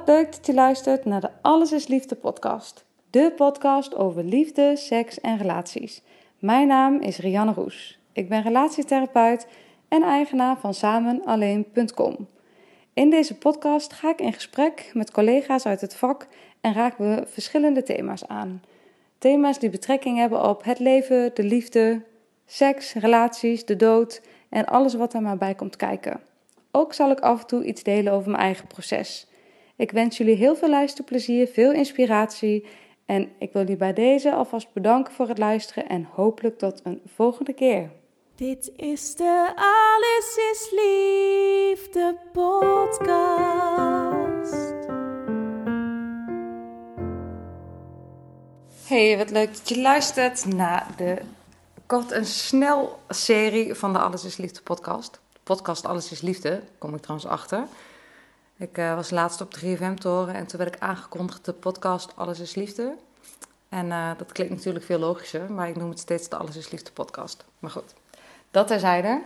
Wat leuk dat je luistert naar de Alles is Liefde podcast. De podcast over liefde, seks en relaties. Mijn naam is Rianne Roes. Ik ben relatietherapeut en eigenaar van samenalleen.com. In deze podcast ga ik in gesprek met collega's uit het vak en raken we verschillende thema's aan. Thema's die betrekking hebben op het leven, de liefde, seks, relaties, de dood en alles wat er maar bij komt kijken. Ook zal ik af en toe iets delen over mijn eigen proces. Ik wens jullie heel veel luisterplezier, veel inspiratie en ik wil jullie bij deze alvast bedanken voor het luisteren en hopelijk tot een volgende keer. Dit is de Alles is Liefde podcast. Hey, wat leuk dat je luistert naar de kort en snel serie van de Alles is Liefde podcast. Podcast Alles is Liefde, kom ik trouwens achter. Ik uh, was laatst op de 3FM-toren en toen werd ik aangekondigd de podcast Alles is Liefde. En uh, dat klinkt natuurlijk veel logischer, maar ik noem het steeds de Alles is Liefde podcast. Maar goed, dat terzijde.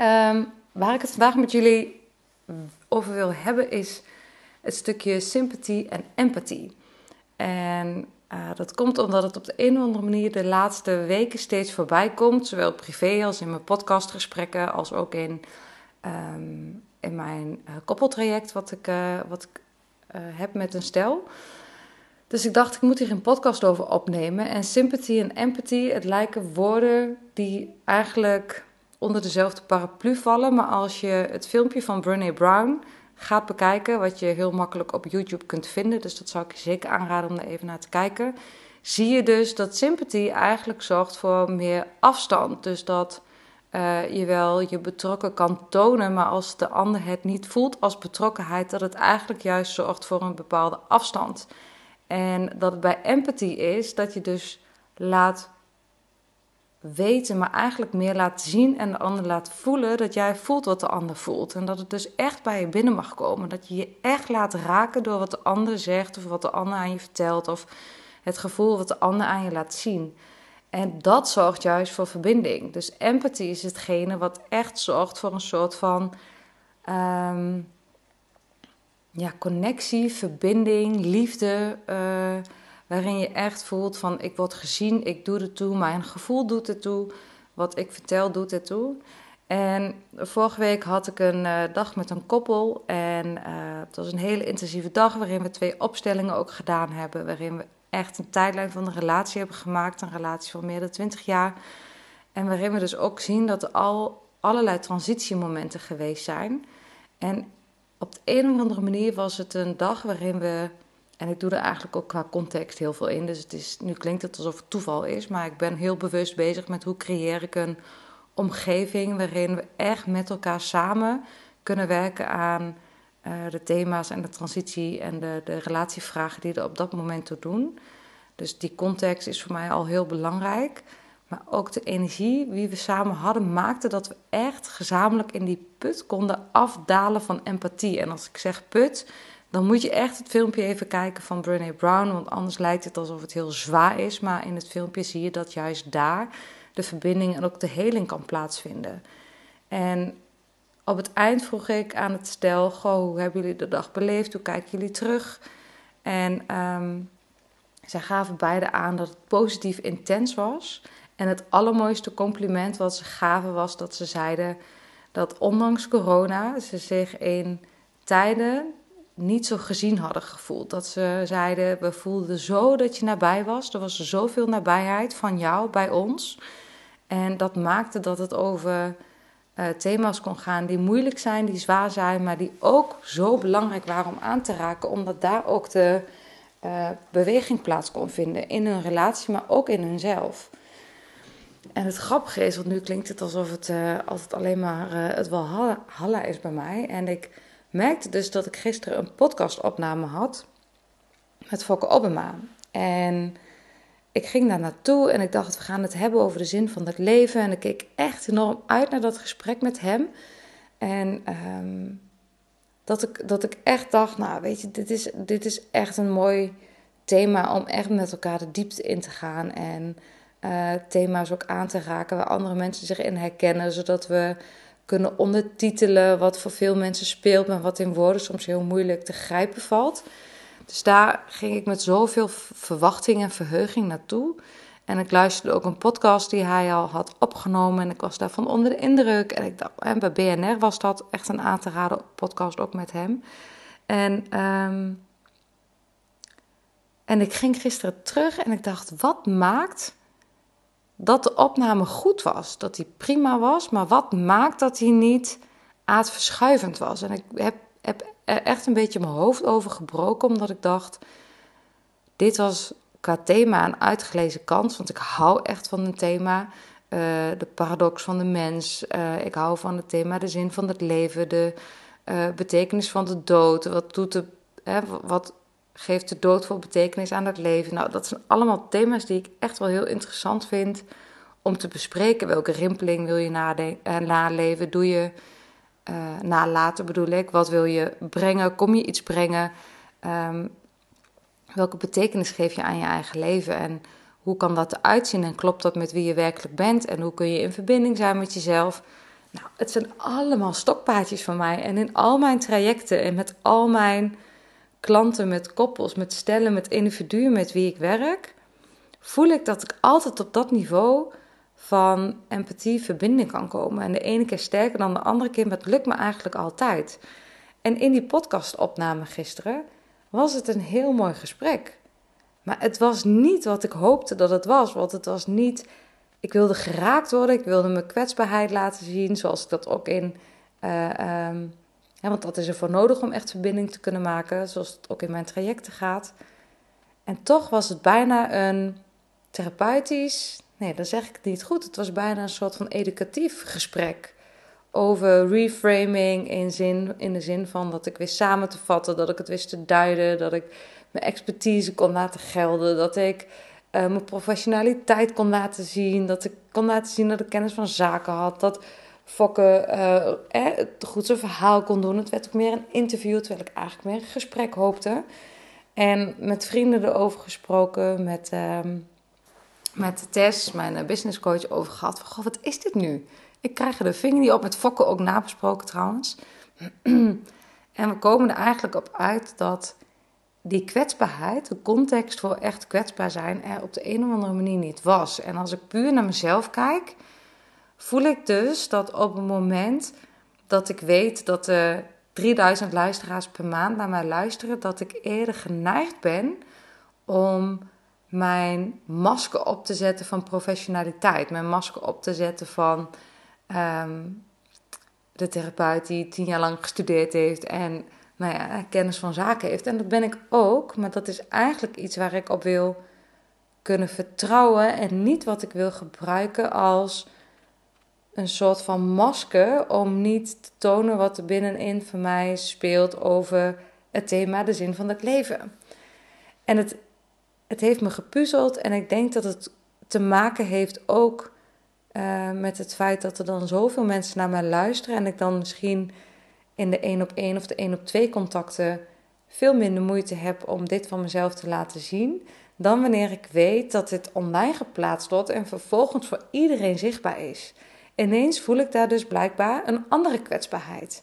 Um, waar ik het vandaag met jullie over wil hebben is het stukje sympathie en empathie. En uh, dat komt omdat het op de een of andere manier de laatste weken steeds voorbij komt. Zowel privé als in mijn podcastgesprekken, als ook in, um, in mijn uh, koppeltraject wat ik, uh, wat ik heb met een stel. Dus ik dacht, ik moet hier een podcast over opnemen. En sympathie en empathy, het lijken woorden die eigenlijk onder dezelfde paraplu vallen. Maar als je het filmpje van Brené Brown gaat bekijken, wat je heel makkelijk op YouTube kunt vinden, dus dat zou ik je zeker aanraden om er even naar te kijken, zie je dus dat sympathie eigenlijk zorgt voor meer afstand. Dus dat uh, je wel je betrokken kan tonen, maar als de ander het niet voelt als betrokkenheid, dat het eigenlijk juist zorgt voor een bepaalde afstand. En dat het bij empathy is dat je dus laat weten, maar eigenlijk meer laat zien en de ander laat voelen dat jij voelt wat de ander voelt. En dat het dus echt bij je binnen mag komen. Dat je je echt laat raken door wat de ander zegt of wat de ander aan je vertelt of het gevoel wat de ander aan je laat zien. En dat zorgt juist voor verbinding. Dus empathy is hetgene wat echt zorgt voor een soort van um, ja, connectie, verbinding, liefde. Uh, waarin je echt voelt van ik word gezien, ik doe het toe, mijn gevoel doet het toe, wat ik vertel doet het toe. En vorige week had ik een uh, dag met een koppel en uh, het was een hele intensieve dag waarin we twee opstellingen ook gedaan hebben, waarin we echt een tijdlijn van de relatie hebben gemaakt, een relatie van meer dan 20 jaar. En waarin we dus ook zien dat er al allerlei transitiemomenten geweest zijn. En op de een of andere manier was het een dag waarin we en ik doe er eigenlijk ook qua context heel veel in. Dus het is, nu klinkt het alsof het toeval is, maar ik ben heel bewust bezig met hoe creëer ik een omgeving waarin we echt met elkaar samen kunnen werken aan uh, de thema's en de transitie en de, de relatievragen die er op dat moment toe doen. Dus die context is voor mij al heel belangrijk. Maar ook de energie die we samen hadden maakte dat we echt gezamenlijk in die put konden afdalen van empathie. En als ik zeg put, dan moet je echt het filmpje even kijken van Brené Brown. Want anders lijkt het alsof het heel zwaar is. Maar in het filmpje zie je dat juist daar de verbinding en ook de heling kan plaatsvinden. En op het eind vroeg ik aan het stel: Goh, hoe hebben jullie de dag beleefd? Hoe kijken jullie terug? En um, zij gaven beide aan dat het positief intens was. En het allermooiste compliment wat ze gaven was dat ze zeiden dat ondanks corona ze zich in tijden niet zo gezien hadden gevoeld. Dat ze zeiden, we voelden zo dat je nabij was. Er was zoveel nabijheid van jou bij ons. En dat maakte dat het over uh, thema's kon gaan die moeilijk zijn, die zwaar zijn, maar die ook zo belangrijk waren om aan te raken, omdat daar ook de uh, beweging plaats kon vinden in hun relatie, maar ook in hunzelf. En het grappige is, want nu klinkt het alsof het uh, altijd alleen maar het wel halla is bij mij. En ik merkte dus dat ik gisteren een podcastopname had met Fokke Obama. En ik ging daar naartoe en ik dacht, we gaan het hebben over de zin van het leven. En ik keek echt enorm uit naar dat gesprek met hem. En um, dat, ik, dat ik echt dacht, nou weet je, dit is, dit is echt een mooi thema om echt met elkaar de diepte in te gaan. En uh, thema's ook aan te raken waar andere mensen zich in herkennen. Zodat we kunnen ondertitelen wat voor veel mensen speelt, maar wat in woorden soms heel moeilijk te grijpen valt. Dus daar ging ik met zoveel verwachting en verheuging naartoe. En ik luisterde ook een podcast die hij al had opgenomen. En ik was daarvan onder de indruk. En ik dacht, en bij BNR was dat echt een aan te raden podcast ook met hem. En, um, en ik ging gisteren terug en ik dacht, wat maakt dat de opname goed was? Dat hij prima was, maar wat maakt dat hij niet aardverschuivend was? En ik heb, heb er echt een beetje mijn hoofd over gebroken, omdat ik dacht, dit was qua thema een uitgelezen kans, want ik hou echt van een thema. Uh, de paradox van de mens. Uh, ik hou van het thema de zin van het leven, de uh, betekenis van de dood. Wat, doet de, hè, wat geeft de dood voor betekenis aan het leven? Nou, dat zijn allemaal thema's die ik echt wel heel interessant vind om te bespreken. Welke rimpeling wil je naleven? Doe je nalaten bedoel ik? Wat wil je brengen? Kom je iets brengen? Um, Welke betekenis geef je aan je eigen leven en hoe kan dat eruit zien en klopt dat met wie je werkelijk bent en hoe kun je in verbinding zijn met jezelf? Nou, het zijn allemaal stokpaardjes van mij en in al mijn trajecten en met al mijn klanten, met koppels, met stellen, met individuen met wie ik werk, voel ik dat ik altijd op dat niveau van empathie, verbinding kan komen. En de ene keer sterker dan de andere keer, maar het lukt me eigenlijk altijd. En in die podcastopname gisteren was het een heel mooi gesprek. Maar het was niet wat ik hoopte dat het was. Want het was niet. Ik wilde geraakt worden. Ik wilde mijn kwetsbaarheid laten zien. Zoals ik dat ook in. Uh, um, want dat is er voor nodig om echt verbinding te kunnen maken. Zoals het ook in mijn trajecten gaat. En toch was het bijna een therapeutisch. Nee, dan zeg ik het niet goed. Het was bijna een soort van educatief gesprek over reframing in, zin, in de zin van dat ik wist samen te vatten, dat ik het wist te duiden, dat ik mijn expertise kon laten gelden, dat ik uh, mijn professionaliteit kon laten zien, dat ik kon laten zien dat ik kennis van zaken had, dat Fokke uh, eh, goed zijn verhaal kon doen. Het werd ook meer een interview, terwijl ik eigenlijk meer een gesprek hoopte. En met vrienden erover gesproken, met, uh, met Tess, mijn businesscoach, over gehad. Van, goh, wat is dit nu? Ik krijg er de vinger niet op, met fokken ook nabesproken trouwens. en we komen er eigenlijk op uit dat die kwetsbaarheid, de context voor echt kwetsbaar zijn, er op de een of andere manier niet was. En als ik puur naar mezelf kijk, voel ik dus dat op het moment dat ik weet dat er 3000 luisteraars per maand naar mij luisteren, dat ik eerder geneigd ben om mijn masker op te zetten van professionaliteit, mijn masker op te zetten van Um, de therapeut die tien jaar lang gestudeerd heeft en nou ja, kennis van zaken heeft. En dat ben ik ook, maar dat is eigenlijk iets waar ik op wil kunnen vertrouwen en niet wat ik wil gebruiken als een soort van masker om niet te tonen wat er binnenin voor mij speelt over het thema de zin van het leven. En het, het heeft me gepuzzeld en ik denk dat het te maken heeft ook uh, met het feit dat er dan zoveel mensen naar mij luisteren en ik dan misschien in de 1 op 1 of de 1 op 2 contacten veel minder moeite heb om dit van mezelf te laten zien, dan wanneer ik weet dat dit online geplaatst wordt en vervolgens voor iedereen zichtbaar is. Ineens voel ik daar dus blijkbaar een andere kwetsbaarheid.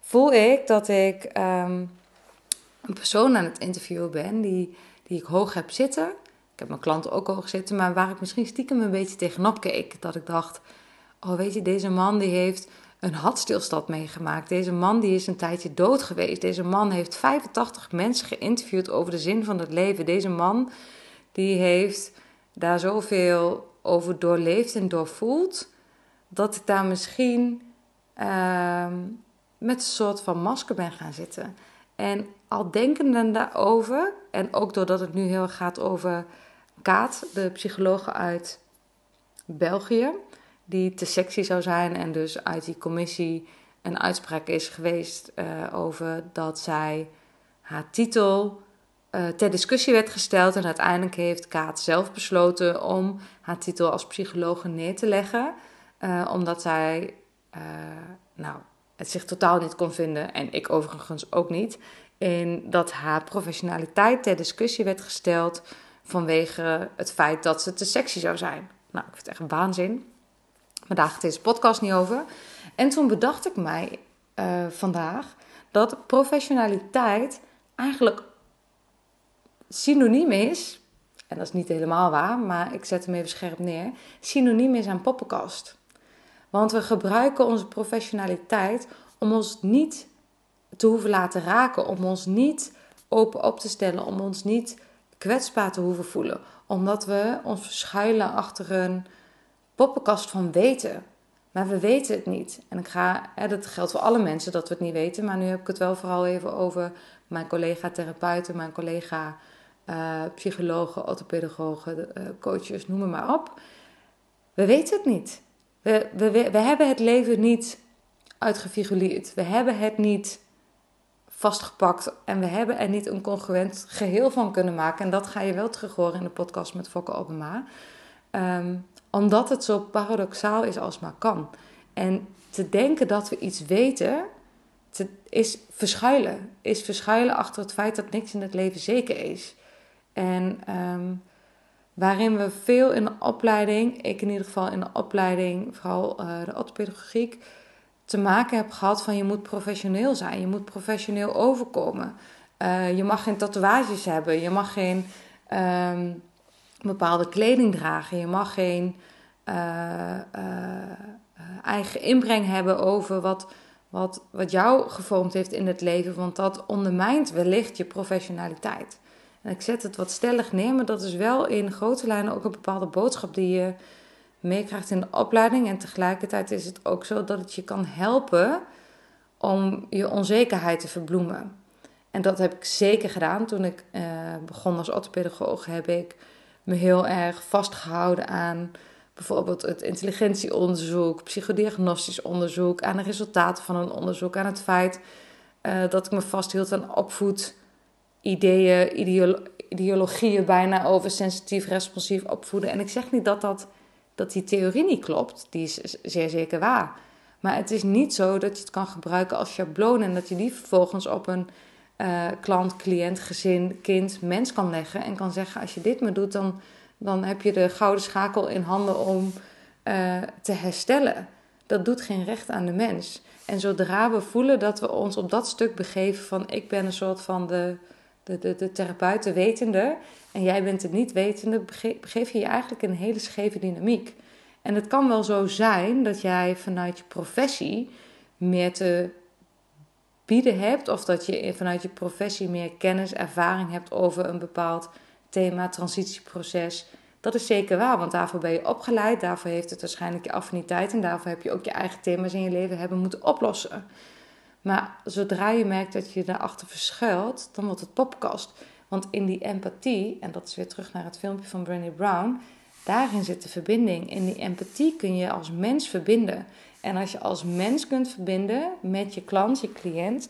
Voel ik dat ik um, een persoon aan het interviewen ben die, die ik hoog heb zitten ik heb mijn klanten ook hoog zitten, maar waar ik misschien stiekem een beetje tegenop keek. Dat ik dacht, oh weet je, deze man die heeft een hartstilstand meegemaakt. Deze man die is een tijdje dood geweest. Deze man heeft 85 mensen geïnterviewd over de zin van het leven. Deze man die heeft daar zoveel over doorleefd en doorvoeld, dat ik daar misschien uh, met een soort van masker ben gaan zitten. En al denkende daarover, en ook doordat het nu heel erg gaat over Kaat, de psychologe uit België, die te sexy zou zijn en dus uit die commissie een uitspraak is geweest uh, over dat zij haar titel uh, ter discussie werd gesteld. En uiteindelijk heeft Kaat zelf besloten om haar titel als psychologe neer te leggen. Uh, omdat zij nou, het zich totaal niet kon vinden, en ik overigens ook niet, in dat haar professionaliteit ter discussie werd gesteld vanwege het feit dat ze te sexy zou zijn. Nou, ik vind het echt waanzin. Maar daar gaat deze podcast niet over. En toen bedacht ik mij uh, vandaag dat professionaliteit eigenlijk synoniem is, en dat is niet helemaal waar, maar ik zet hem even scherp neer, synoniem is aan poppenkast. Want we gebruiken onze professionaliteit om ons niet te hoeven laten raken, om ons niet open op te stellen, om ons niet kwetsbaar te hoeven voelen, omdat we ons verschuilen achter een poppenkast van weten. Maar we weten het niet. En ik ga, dat geldt voor alle mensen dat we het niet weten. Maar nu heb ik het wel vooral even over mijn collega-therapeuten, mijn collega uh, psychologen, orthopedagogen, uh, coaches, noem maar op. We weten het niet. We, we, we hebben het leven niet uitgefigureerd. We hebben het niet vastgepakt en we hebben er niet een congruent geheel van kunnen maken. En dat ga je wel terug horen in de podcast met Fokke Obama. Um, omdat het zo paradoxaal is als maar kan. En te denken dat we iets weten, te, is verschuilen. Is verschuilen achter het feit dat niks in het leven zeker is. En um, waarin we veel in de opleiding, ik in ieder geval in de opleiding, vooral uh, de orthopedagogiek, te maken heb gehad van je moet professioneel zijn. Je moet professioneel overkomen. Uh, je mag geen tatoeages hebben. Je mag geen um, bepaalde kleding dragen. Je mag geen uh, eigen inbreng hebben over wat, wat, wat jou gevormd heeft in het leven. Want dat ondermijnt wellicht je professionaliteit. En ik zet het wat stellig neer, maar dat is wel in grote lijnen ook een bepaalde boodschap die je meekrijgt in de opleiding. En tegelijkertijd is het ook zo dat het je kan helpen om je onzekerheid te verbloemen. En dat heb ik zeker gedaan. Toen ik uh, begon als orthopedagoog heb ik me heel erg vastgehouden aan bijvoorbeeld het intelligentieonderzoek, psychodiagnostisch onderzoek, aan de resultaten van een onderzoek, aan het feit uh, dat ik me vasthield aan opvoedideeën, ideolo ideologieën bijna over sensitief, responsief opvoeden. En ik zeg niet dat, dat, dat die theorie niet klopt, die is zeer zeker waar. Maar het is niet zo dat je het kan gebruiken als schabloon en dat je die vervolgens op een uh, klant, cliënt, gezin, kind, mens kan leggen en kan zeggen: als je dit maar doet, dan, dan heb je de gouden schakel in handen om uh, te herstellen. Dat doet geen recht aan de mens. En zodra we voelen dat we ons op dat stuk begeven van ik ben een soort van de, de, de, de therapeut, de wetende, en jij bent het niet wetende, begeef je je eigenlijk een hele scheve dynamiek. En het kan wel zo zijn dat jij vanuit je professie meer te bieden hebt, of dat je vanuit je professie meer kennis, ervaring hebt over een bepaald thema, transitieproces. Dat is zeker waar, want daarvoor ben je opgeleid, daarvoor heeft het waarschijnlijk je affiniteit en daarvoor heb je ook je eigen thema's in je leven hebben moeten oplossen. Maar zodra je merkt dat je daarachter verschuilt, dan wordt het popkast. Want in die empathie, en dat is weer terug naar het filmpje van Brené Brown, daarin zit de verbinding. In die empathie kun je als mens verbinden. En als je als mens kunt verbinden met je klant, je cliënt,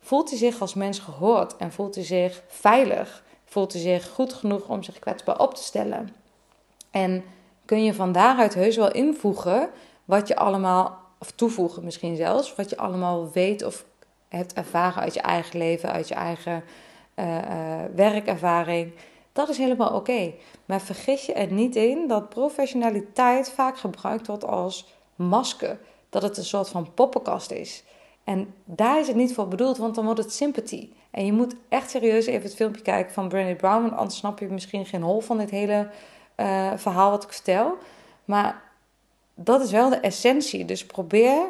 voelt hij zich als mens gehoord en voelt hij zich veilig. Voelt hij zich goed genoeg om zich kwetsbaar op te stellen. En kun je van daaruit heus wel invoegen wat je allemaal, of toevoegen misschien zelfs, wat je allemaal weet of hebt ervaren uit je eigen leven, uit je eigen uh, uh, werkervaring. Dat is helemaal oké. Maar vergis je er niet in dat professionaliteit vaak gebruikt wordt als masker. Dat het een soort van poppenkast is. En daar is het niet voor bedoeld, want dan wordt het sympathie. En je moet echt serieus even het filmpje kijken van Brené Brown, anders snap je misschien geen hol van dit hele uh, verhaal wat ik vertel. Maar dat is wel de essentie. Dus probeer,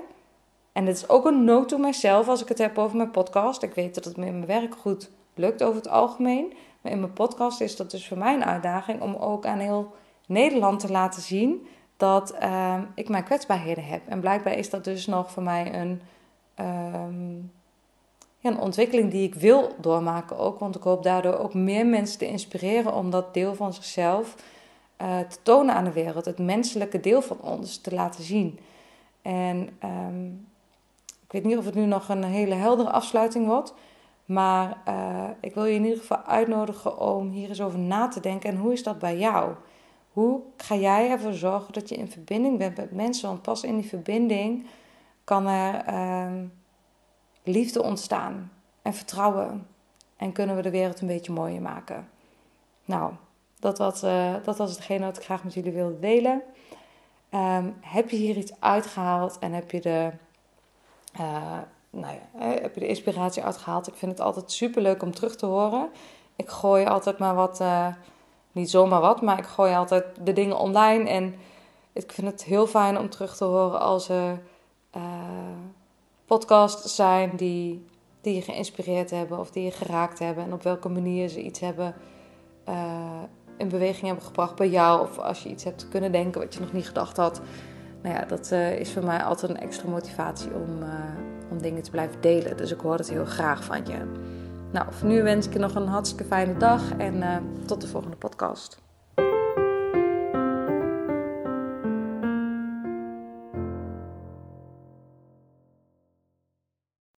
en dit is ook een note to myself als ik het heb over mijn podcast. Ik weet dat het me in mijn werk goed lukt over het algemeen. Maar in mijn podcast is dat dus voor mij een uitdaging om ook aan heel Nederland te laten zien dat uh, ik mijn kwetsbaarheden heb. En blijkbaar is dat dus nog voor mij een, um, ja, een ontwikkeling die ik wil doormaken ook. Want ik hoop daardoor ook meer mensen te inspireren om dat deel van zichzelf uh, te tonen aan de wereld, het menselijke deel van ons te laten zien. En ehm, ik weet niet of het nu nog een hele heldere afsluiting wordt, maar uh, ik wil je in ieder geval uitnodigen om hier eens over na te denken. En hoe is dat bij jou? Hoe ga jij ervoor zorgen dat je in verbinding bent met mensen? Want pas in die verbinding kan er uh, liefde ontstaan en vertrouwen. En kunnen we de wereld een beetje mooier maken. Nou, dat was, uh, dat was hetgene wat ik graag met jullie wilde delen. Um, heb je hier iets uitgehaald en heb je de, uh, nou ja, inspiratie uitgehaald? Ik vind het altijd super leuk om terug te horen. Ik gooi altijd maar wat, uh, niet zomaar wat, maar ik gooi altijd de dingen online. En ik vind het heel fijn om terug te horen als er podcasts zijn die, die je geïnspireerd hebben of die je geraakt hebben. En op welke manier ze iets hebben in beweging hebben gebracht bij jou. Of als je iets hebt kunnen denken wat je nog niet gedacht had. Nou ja, dat uh, is voor mij altijd een extra motivatie om, uh, om dingen te blijven delen. Dus ik hoor het heel graag van je. Nou, voor nu wens ik je nog een hartstikke fijne dag en uh, tot de volgende podcast.